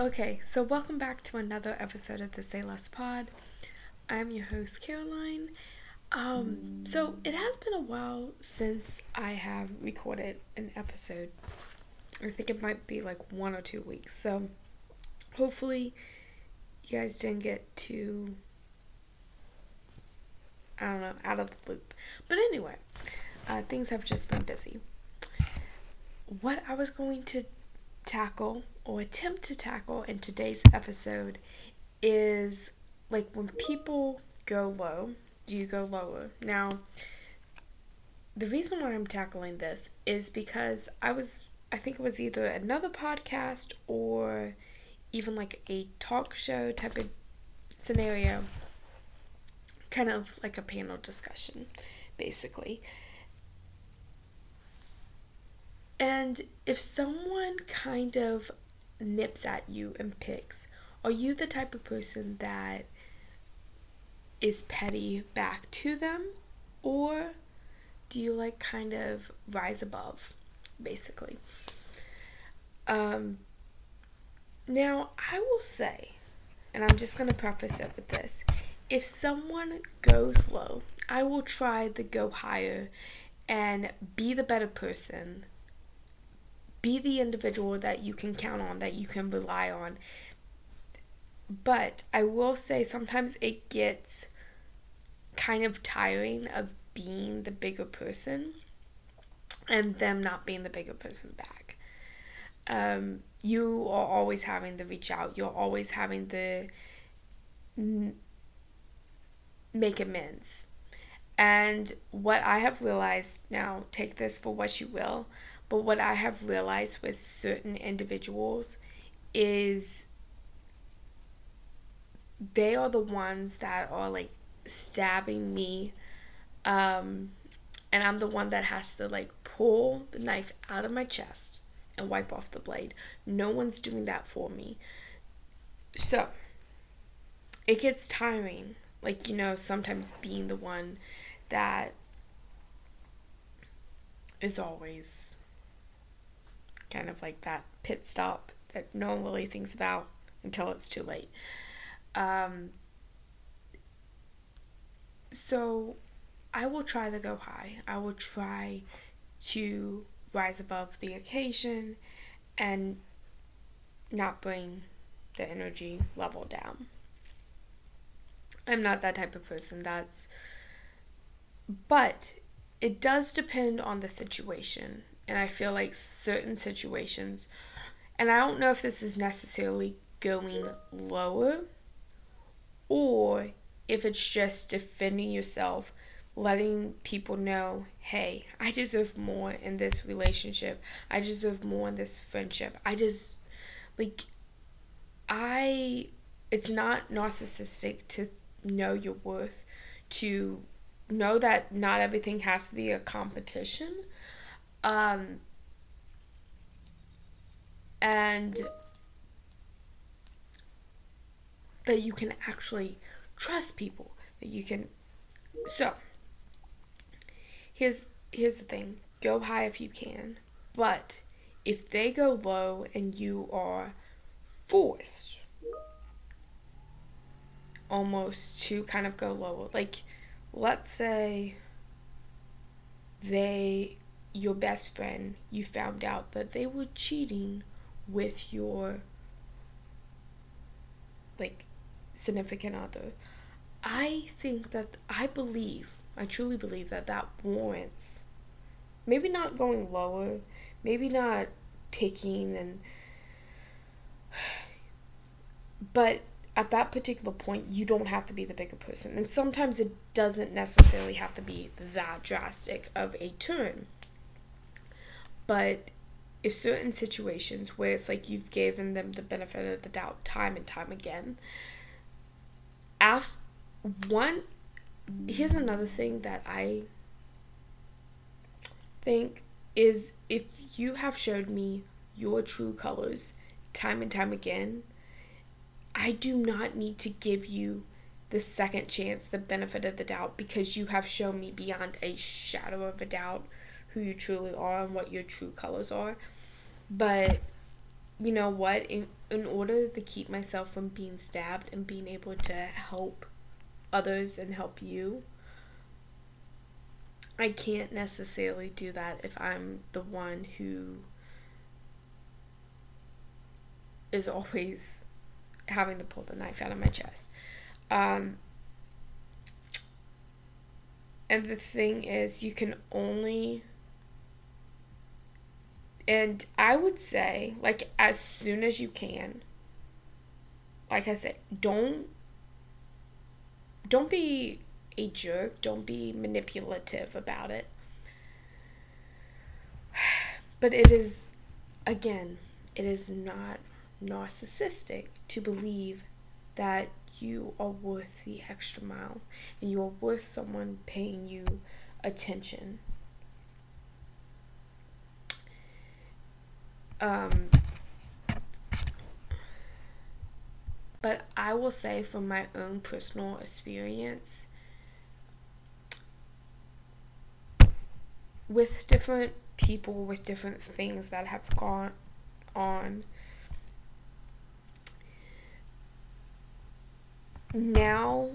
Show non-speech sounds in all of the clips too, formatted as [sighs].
Okay, so welcome back to another episode of the Say Less Pod. I'm your host, Caroline. Um, so it has been a while since I have recorded an episode. I think it might be like one or two weeks. So hopefully you guys didn't get too I don't know, out of the loop. But anyway, uh, things have just been busy. What I was going to tackle or attempt to tackle in today's episode is like when people go low, do you go lower? Now, the reason why I'm tackling this is because I was, I think it was either another podcast or even like a talk show type of scenario, kind of like a panel discussion, basically. And if someone kind of nips at you and picks, are you the type of person that is petty back to them? Or do you like kind of rise above, basically? Um, now, I will say, and I'm just going to preface it with this if someone goes low, I will try to go higher and be the better person be the individual that you can count on, that you can rely on. But I will say sometimes it gets kind of tiring of being the bigger person and them not being the bigger person back. Um, you are always having to reach out, you're always having to n- make amends. And what I have realized now, take this for what you will, but what I have realized with certain individuals is they are the ones that are like stabbing me um and I'm the one that has to like pull the knife out of my chest and wipe off the blade. No one's doing that for me. So, it gets tiring. Like, you know, sometimes being the one that is always kind of like that pit stop that no one really thinks about until it's too late. Um, so I will try to go high. I will try to rise above the occasion and not bring the energy level down. I'm not that type of person. That's. But it does depend on the situation and I feel like certain situations, and I don't know if this is necessarily going lower or if it's just defending yourself, letting people know, hey, I deserve more in this relationship. I deserve more in this friendship. I just, like, I, it's not narcissistic to know your worth, to know that not everything has to be a competition um, and that you can actually trust people that you can so here's here's the thing go high if you can but if they go low and you are forced almost to kind of go lower like let's say they your best friend, you found out that they were cheating with your like significant other. I think that I believe, I truly believe that that warrants maybe not going lower, maybe not picking and [sighs] but at that particular point you don't have to be the bigger person and sometimes it doesn't necessarily have to be that drastic of a turn but if certain situations where it's like you've given them the benefit of the doubt time and time again, af- one here's another thing that I think is if you have showed me your true colors time and time again, I do not need to give you the second chance, the benefit of the doubt, because you have shown me beyond a shadow of a doubt who you truly are and what your true colors are. But you know what? In in order to keep myself from being stabbed and being able to help others and help you, I can't necessarily do that if I'm the one who is always having to pull the knife out of my chest. Um, and the thing is, you can only. And I would say, like, as soon as you can, like I said, don't. Don't be a jerk. Don't be manipulative about it. [sighs] But it is, again, it is not narcissistic to believe that you are worth the extra mile and you are worth someone paying you attention. Um, but I will say from my own personal experience with different people with different things that have gone on now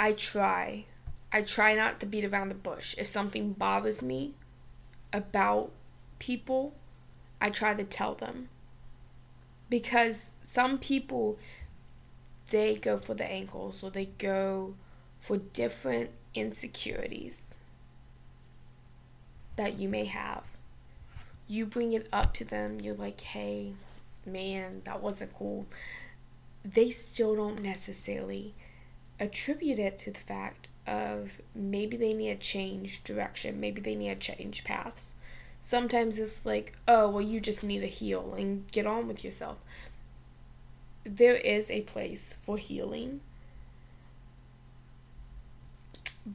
I try. I try not to beat around the bush. If something bothers me about people, I try to tell them. Because some people, they go for the ankles or they go for different insecurities that you may have. You bring it up to them, you're like, hey, man, that wasn't cool they still don't necessarily attribute it to the fact of maybe they need to change direction, maybe they need to change paths. Sometimes it's like, oh, well, you just need to heal and get on with yourself. There is a place for healing.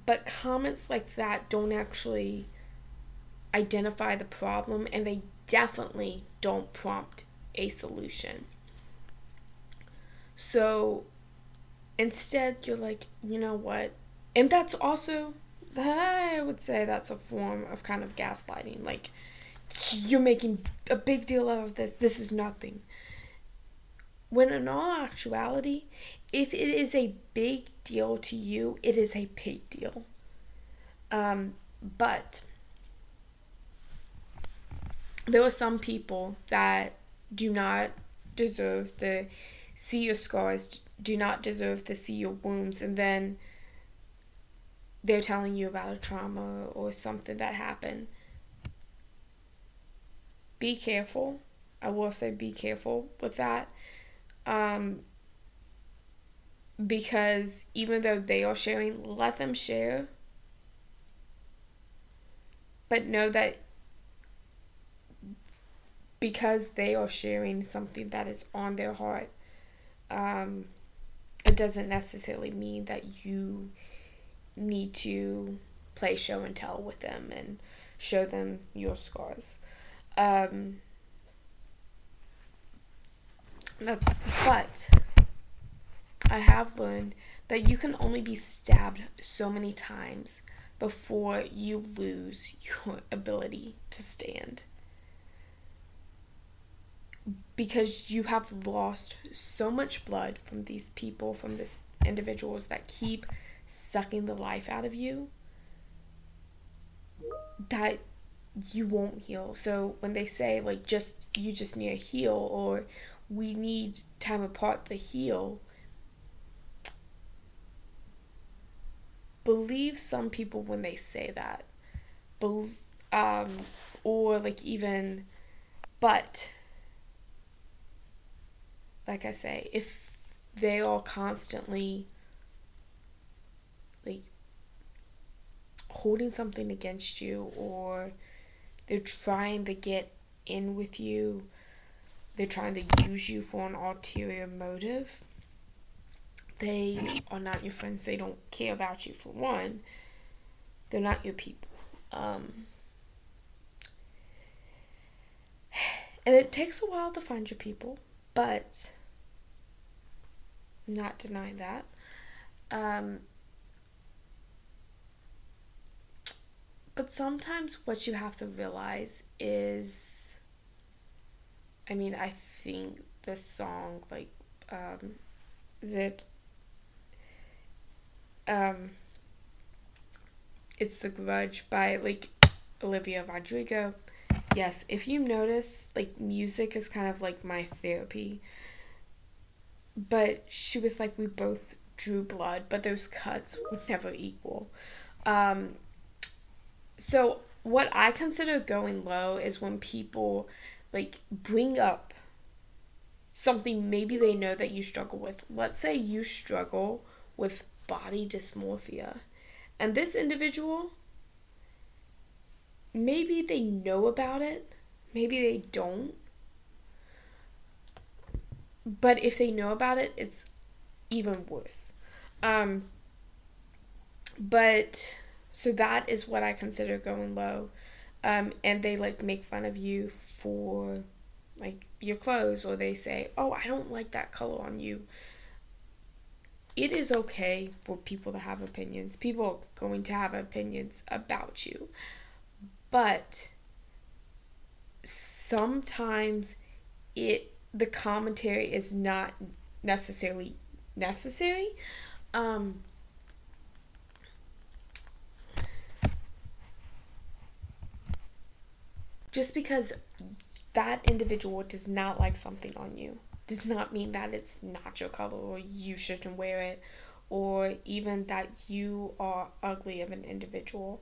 But comments like that don't actually identify the problem and they definitely don't prompt a solution. So instead, you're like, you know what? And that's also, I would say that's a form of kind of gaslighting. Like, you're making a big deal out of this. This is nothing. When in all actuality, if it is a big deal to you, it is a big deal. Um, but there are some people that do not deserve the see your scars, do not deserve to see your wounds, and then they're telling you about a trauma or something that happened. Be careful. I will say be careful with that. Um, because even though they are sharing, let them share. But know that because they are sharing something that is on their heart, um, it doesn't necessarily mean that you need to play show and tell with them and show them your scars. Um, that's but I have learned that you can only be stabbed so many times before you lose your [laughs] ability to stand because you have lost so much blood from these people, from these individuals that keep sucking the life out of you, that you won't heal. So when they say like just you just need to heal or we need time apart to heal, believe some people when they say that. Be- um, or like even but like I say, if they are constantly like holding something against you or they're trying to get in with you, they're trying to use you for an ulterior motive, they are not your friends. They don't care about you for one. They're not your people. Um, and it takes a while to find your people, but not denying that. Um, but sometimes what you have to realize is I mean, I think the song, like, um, is it, um, it's The Grudge by, like, Olivia Rodrigo. Yes, if you notice, like, music is kind of like my therapy. But she was like, we both drew blood, but those cuts would never equal. Um, so what I consider going low is when people like bring up something maybe they know that you struggle with. Let's say you struggle with body dysmorphia. And this individual maybe they know about it, maybe they don't. But if they know about it, it's even worse. Um, but so that is what I consider going low. Um, and they like make fun of you for like your clothes, or they say, "Oh, I don't like that color on you." It is okay for people to have opinions. People are going to have opinions about you. But sometimes it the commentary is not necessarily necessary. Um, just because that individual does not like something on you does not mean that it's not your color or you shouldn't wear it or even that you are ugly of an individual.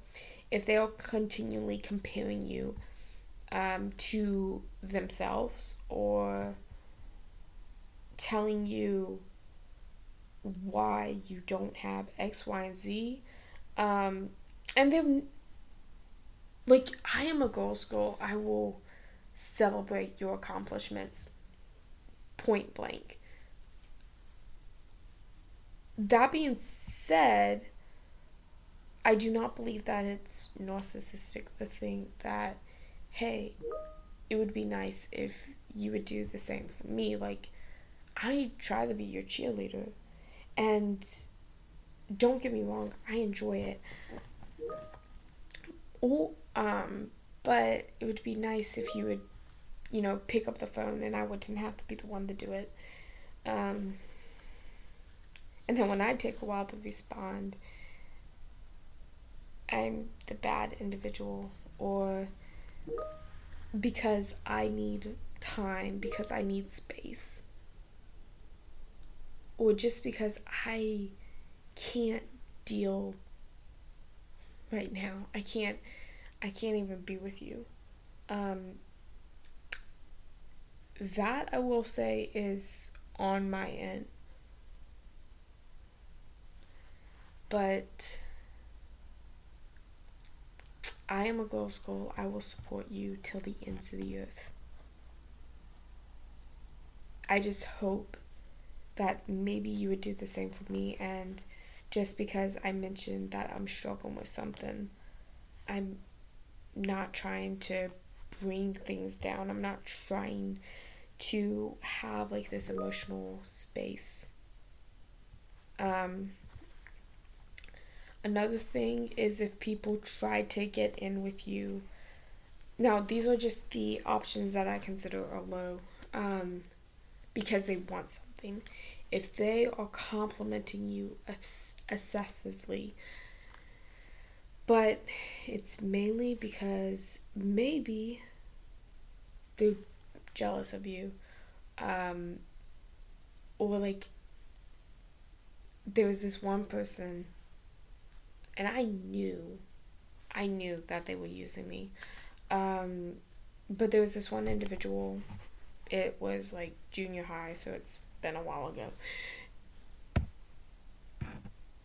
If they are continually comparing you um, to themselves or telling you why you don't have X, Y, and Z. Um, and then, like, I am a girl's girl. I will celebrate your accomplishments point blank. That being said, I do not believe that it's narcissistic to think that, hey, it would be nice if you would do the same for me. Like, I try to be your cheerleader. And don't get me wrong, I enjoy it. Oh, um, but it would be nice if you would, you know, pick up the phone and I wouldn't have to be the one to do it. Um, and then when I take a while to respond, I'm the bad individual or because I need time, because I need space or just because I can't deal right now. I can't I can't even be with you. Um that I will say is on my end. But I am a girl's girl. I will support you till the ends of the earth. I just hope that maybe you would do the same for me and just because I mentioned that I'm struggling with something, I'm not trying to bring things down. I'm not trying to have like this emotional space. Um, another thing is if people try to get in with you. Now, these are just the options that I consider are low um, because they want something if they are complimenting you excessively. But it's mainly because maybe they're jealous of you. Um, or like, there was this one person, and I knew, I knew that they were using me. Um, but there was this one individual, it was like junior high, so it's been a while ago.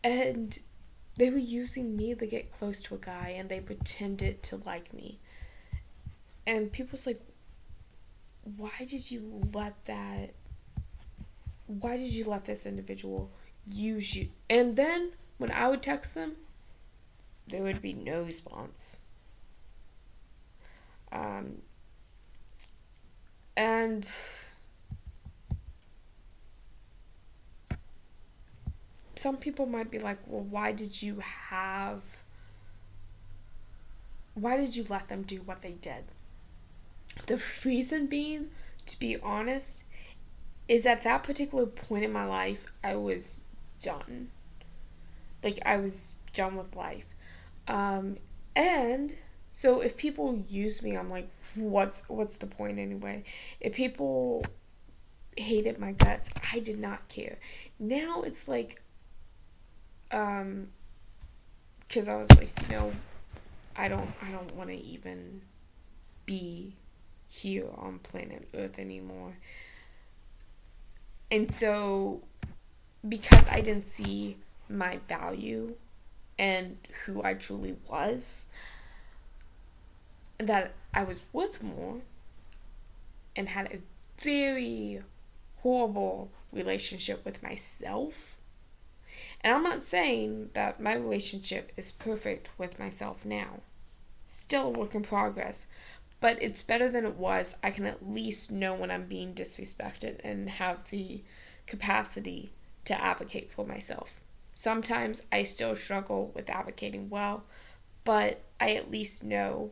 And they were using me to get close to a guy and they pretended to like me. And people's like, why did you let that why did you let this individual use you? And then when I would text them, there would be no response. Um, and some people might be like, well, why did you have. Why did you let them do what they did? The [laughs] reason being to be honest, is at that particular point in my life, I was done. Like, I was done with life. Um, and so if people use me, I'm like, what's what's the point anyway? If people hated my guts, I did not care. Now it's like, um, because I was like, you know, I don't, I don't want to even be here on planet Earth anymore. And so, because I didn't see my value and who I truly was, that I was worth more and had a very horrible relationship with myself. And I'm not saying that my relationship is perfect with myself now. Still a work in progress, but it's better than it was. I can at least know when I'm being disrespected and have the capacity to advocate for myself. Sometimes I still struggle with advocating well, but I at least know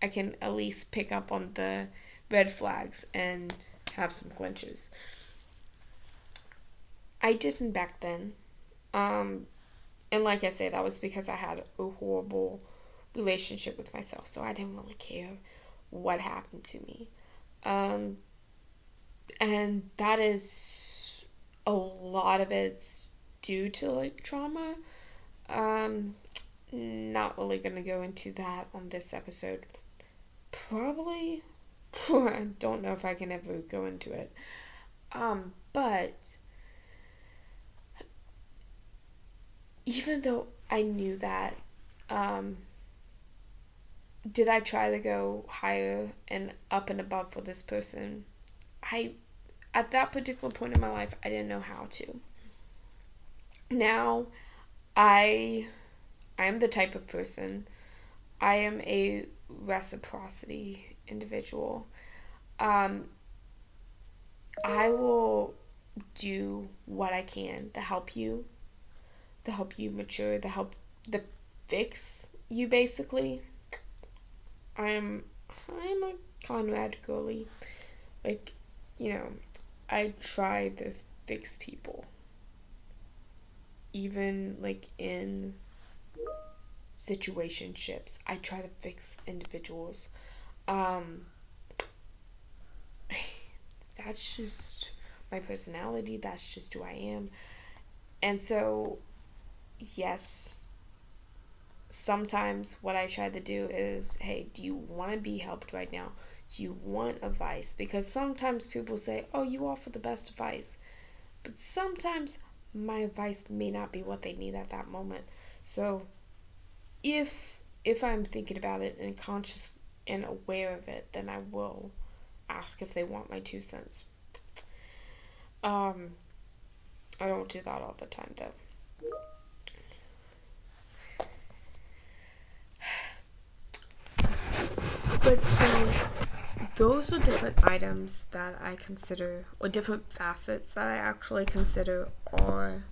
I can at least pick up on the red flags and have some clinches. I didn't back then. Um, and like I say, that was because I had a horrible relationship with myself, so I didn't really care what happened to me. Um, and that is a lot of it's due to like trauma. Um, not really gonna go into that on this episode. Probably, [laughs] I don't know if I can ever go into it. Um, but even though I knew that, um, did I try to go higher and up and above for this person? I, at that particular point in my life, I didn't know how to. Now, I, I am the type of person. I am a reciprocity individual. Um, I will do what I can to help you, to help you mature, to help the fix you basically. I'm I'm a Conrad girly. Like, you know, I try to fix people. Even like in situationships, I try to fix individuals. Um [laughs] that's just my personality, that's just who I am. And so yes, sometimes what I try to do is, hey, do you want to be helped right now? Do you want advice? Because sometimes people say, oh, you offer the best advice. But sometimes my advice may not be what they need at that moment. So if if I'm thinking about it and conscious and aware of it, then I will ask if they want my two cents. Um I don't do that all the time though. But so those are different items that I consider, or different facets that I actually consider are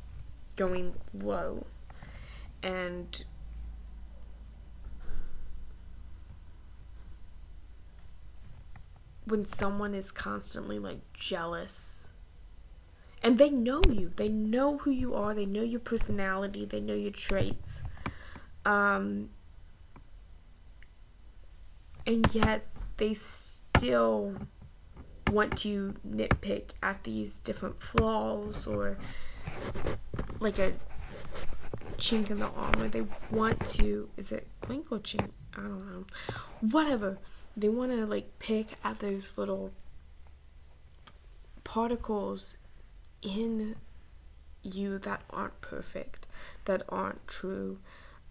going low. And when someone is constantly like jealous and they know you, they know who you are, they know your personality, they know your traits. Um, and yet they still want to nitpick at these different flaws or like a chink in the armor. They want to is it clink or chink? I don't know. Whatever. They want to like pick at those little particles in you that aren't perfect, that aren't true.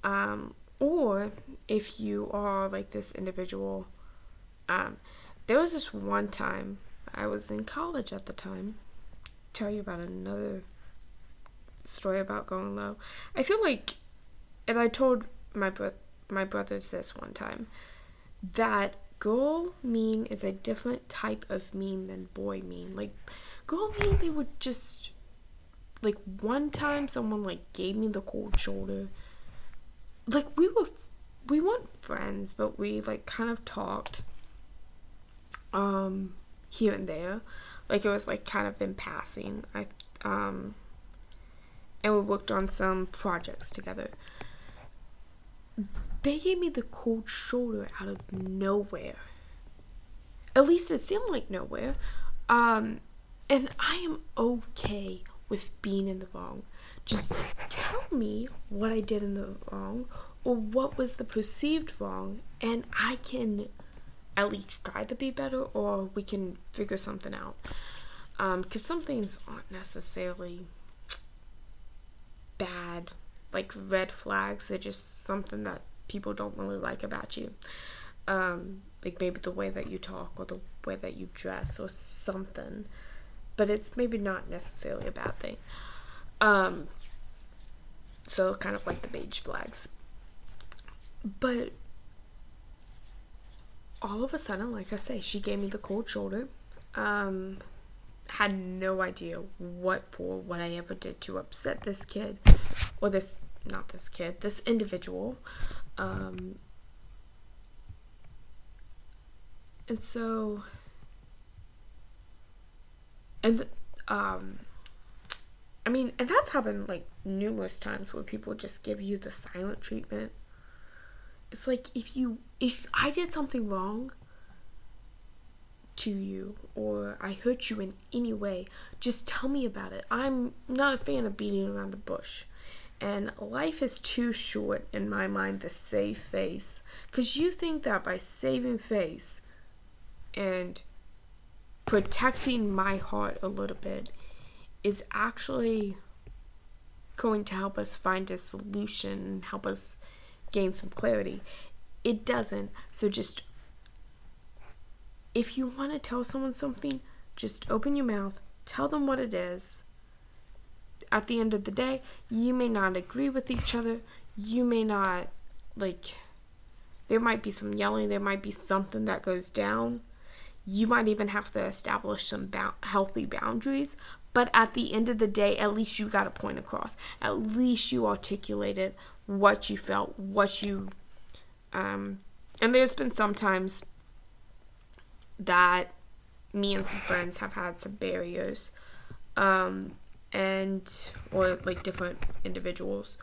Um, or if you are like this individual, um, there was this one time I was in college at the time. Tell you about another story about going low. I feel like, and I told my bro- my brothers this one time, that girl mean is a different type of mean than boy mean. Like, girl mean they would just like one time someone like gave me the cold shoulder like we were we weren't friends but we like kind of talked um here and there. Like it was like kind of in passing. I um and we worked on some projects together. They gave me the cold shoulder out of nowhere. At least it seemed like nowhere. Um and I am okay with being in the wrong. Just tell me what I did in the wrong or what was the perceived wrong, and I can at least try to be better or we can figure something out. Because um, some things aren't necessarily bad, like red flags, they're just something that people don't really like about you. Um, like maybe the way that you talk or the way that you dress or something but it's maybe not necessarily a bad thing. Um, so kind of like the beige flags. But all of a sudden, like I say, she gave me the cold shoulder. Um, had no idea what for, what I ever did to upset this kid, or this, not this kid, this individual. Um, and so and um I mean, and that's happened like numerous times where people just give you the silent treatment. It's like if you if I did something wrong to you or I hurt you in any way, just tell me about it. I'm not a fan of beating around the bush. And life is too short in my mind to save face. Because you think that by saving face and protecting my heart a little bit is actually going to help us find a solution, and help us gain some clarity. It doesn't. So just if you want to tell someone something, just open your mouth, tell them what it is. At the end of the day, you may not agree with each other. You may not like there might be some yelling, there might be something that goes down you might even have to establish some ba- healthy boundaries. But at the end of the day, at least you got a point across. At least you articulated what you felt, what you. Um, and there's been sometimes that me and some friends have had some barriers, um, and or like different individuals.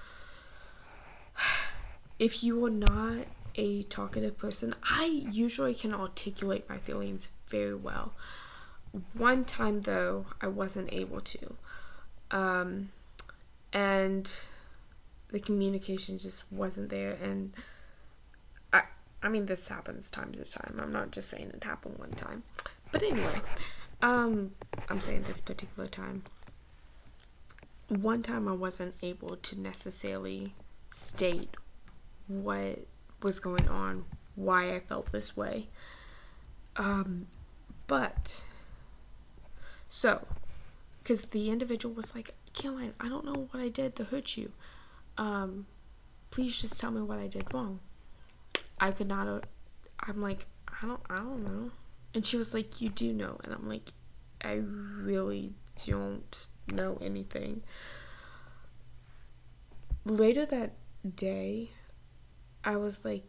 [sighs] If you are not a talkative person, I usually can articulate my feelings very well. One time, though, I wasn't able to. Um, and the communication just wasn't there. And I, I mean, this happens time to time. I'm not just saying it happened one time. But anyway, um, I'm saying this particular time. One time I wasn't able to necessarily state what was going on, why I felt this way. Um, but, so, because the individual was like, Caroline, I don't know what I did to hurt you. Um, please just tell me what I did wrong. I could not, I'm like, I don't, I don't know. And she was like, you do know. And I'm like, I really don't know anything. Later that day, I was like,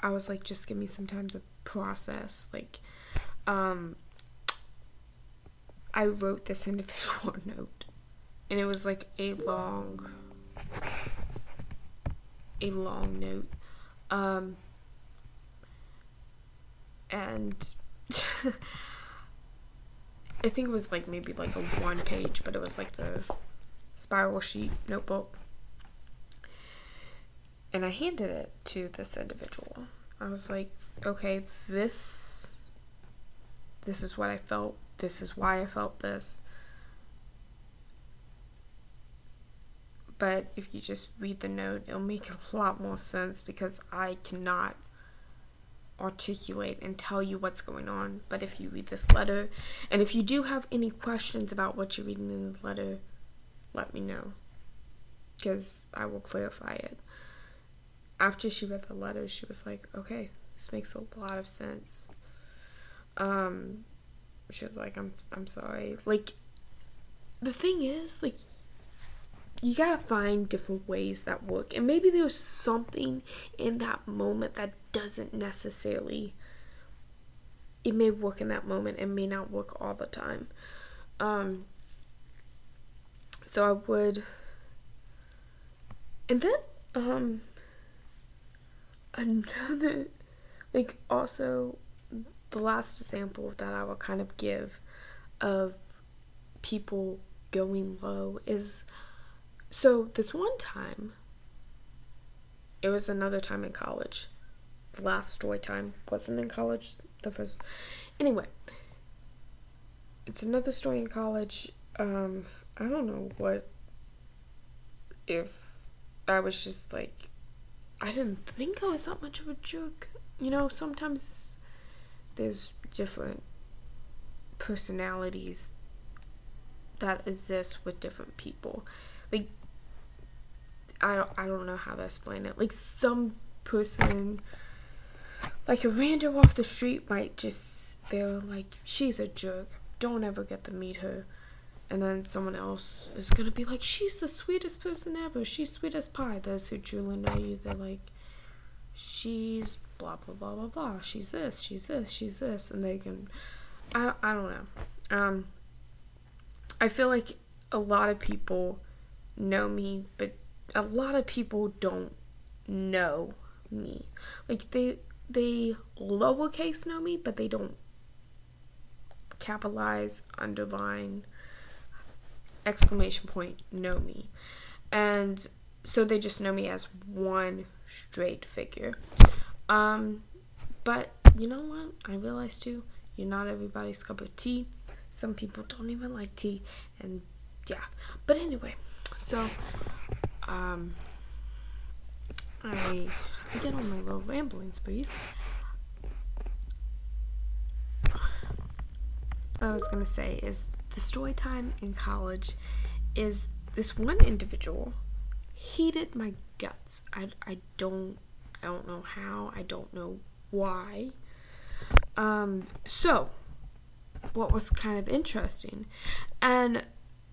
I was like, just give me some time to process. Like, um, I wrote this [laughs] individual note, and it was like a long, a long note. Um, and [laughs] I think it was like maybe like a one page, but it was like the spiral sheet notebook and I handed it to this individual. I was like, okay, this this is what I felt. This is why I felt this. But if you just read the note, it'll make a lot more sense because I cannot articulate and tell you what's going on. But if you read this letter, and if you do have any questions about what you're reading in the letter, let me know because I will clarify it after she read the letter, she was like, okay, this makes a lot of sense. Um, she was like, I'm, I'm sorry. Like, the thing is, like, you gotta find different ways that work. And maybe there's something in that moment that doesn't necessarily it may work in that moment and may not work all the time. Um, so I would, and then um, [laughs] another, like also the last example that I will kind of give of people going low is so this one time it was another time in college. The last story time wasn't in college. The first anyway it's another story in college. Um i don't know what if i was just like i didn't think i was that much of a jerk. You know sometimes there's different personalities that exist with different people. Like I don't I don't know how to explain it. Like some person like a random off the street might just they're like she's a jerk. Don't ever get to meet her. And then someone else is gonna be like, she's the sweetest person ever. She's sweet as pie. Those who truly know you, they're like, she's blah blah blah blah blah. She's this, she's this, she's this, and they can. I I don't know. Um, I feel like a lot of people know me, but a lot of people don't know me. Like they they lowercase know me, but they don't capitalize, underline, exclamation point know me. And so they just know me as one straight figure. Um, but you know what? I realized too, you're not everybody's cup of tea. Some people don't even like tea, and yeah. But anyway, so um, I, I get on my little rambling sprees. What I was gonna say is the story time in college is this one individual hated my guts. I, I don't I don't know how. I don't know why. Um, so what was kind of interesting. And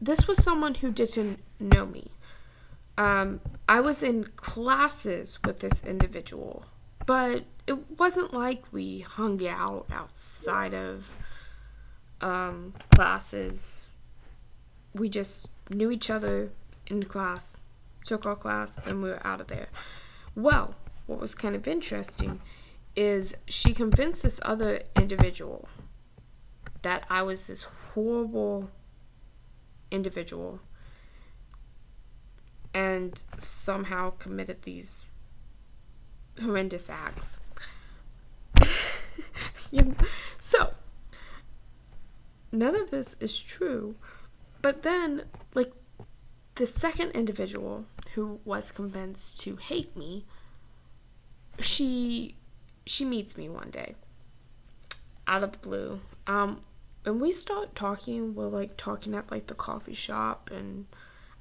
this was someone who didn't know me. Um, I was in classes with this individual, but it wasn't like we hung out outside of um, classes. We just knew each other in class, took our class, and we were out of there. Well, what was kind of interesting is she convinced this other individual that I was this horrible individual and somehow committed these horrendous acts. [laughs] so, none of this is true. But then, like, the second individual who was convinced to hate me, she she meets me one day out of the blue. Um, and we start talking. We're like talking at like the coffee shop, and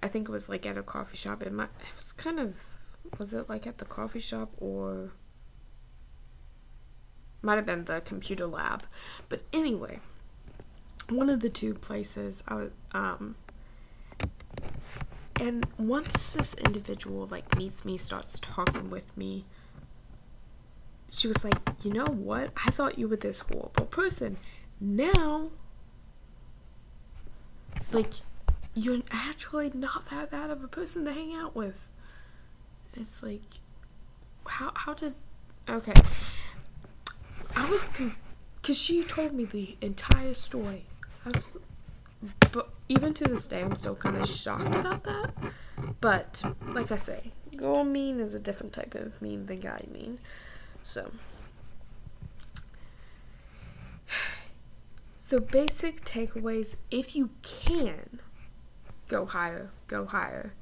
I think it was like at a coffee shop. It, might, it was kind of was it like at the coffee shop or might have been the computer lab, but anyway, one of the two places I was um. And once this individual like meets me, starts talking with me, she was like, You know what? I thought you were this horrible person. Now, like, you're actually not that bad of a person to hang out with. It's like, how, how did, okay. I was, because she told me the entire story. I was, but even to this day, I'm still kind of shocked about that. But, like I say, girl mean is a different type of mean than guy mean. So, so basic takeaways if you can go higher, go higher.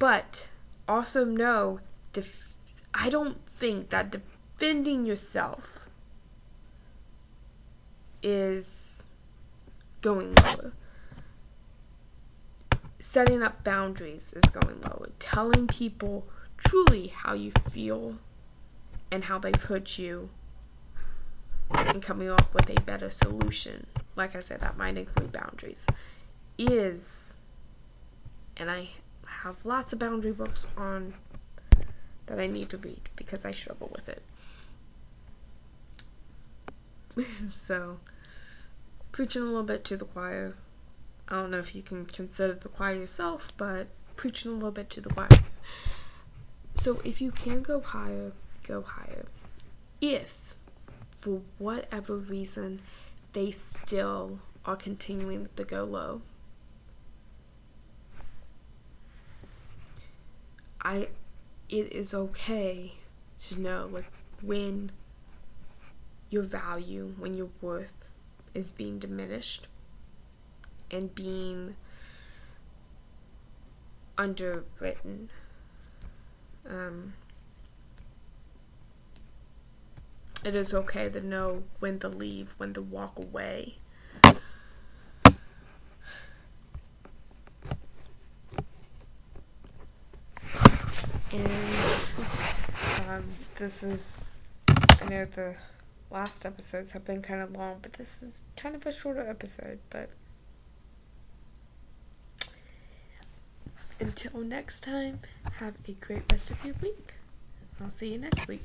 But also know def- I don't think that defending yourself is going lower. Setting up boundaries is going lower. Telling people truly how you feel and how they've hurt you and coming up with a better solution. Like I said, that might include boundaries. Is, and I have lots of boundary books on that I need to read because I struggle with it. [laughs] so, preaching a little bit to the choir. I don't know if you can consider the choir yourself, but preaching a little bit to the choir. So, if you can go higher, go higher. If, for whatever reason, they still are continuing to go low, I it is okay to know like when your value, when your worth is being diminished and being underwritten. Um, it is okay to know when to leave, when to walk away. And um, this is, I know the last episodes have been kind of long, but this is kind of a shorter episode. But until next time, have a great rest of your week. I'll see you next week.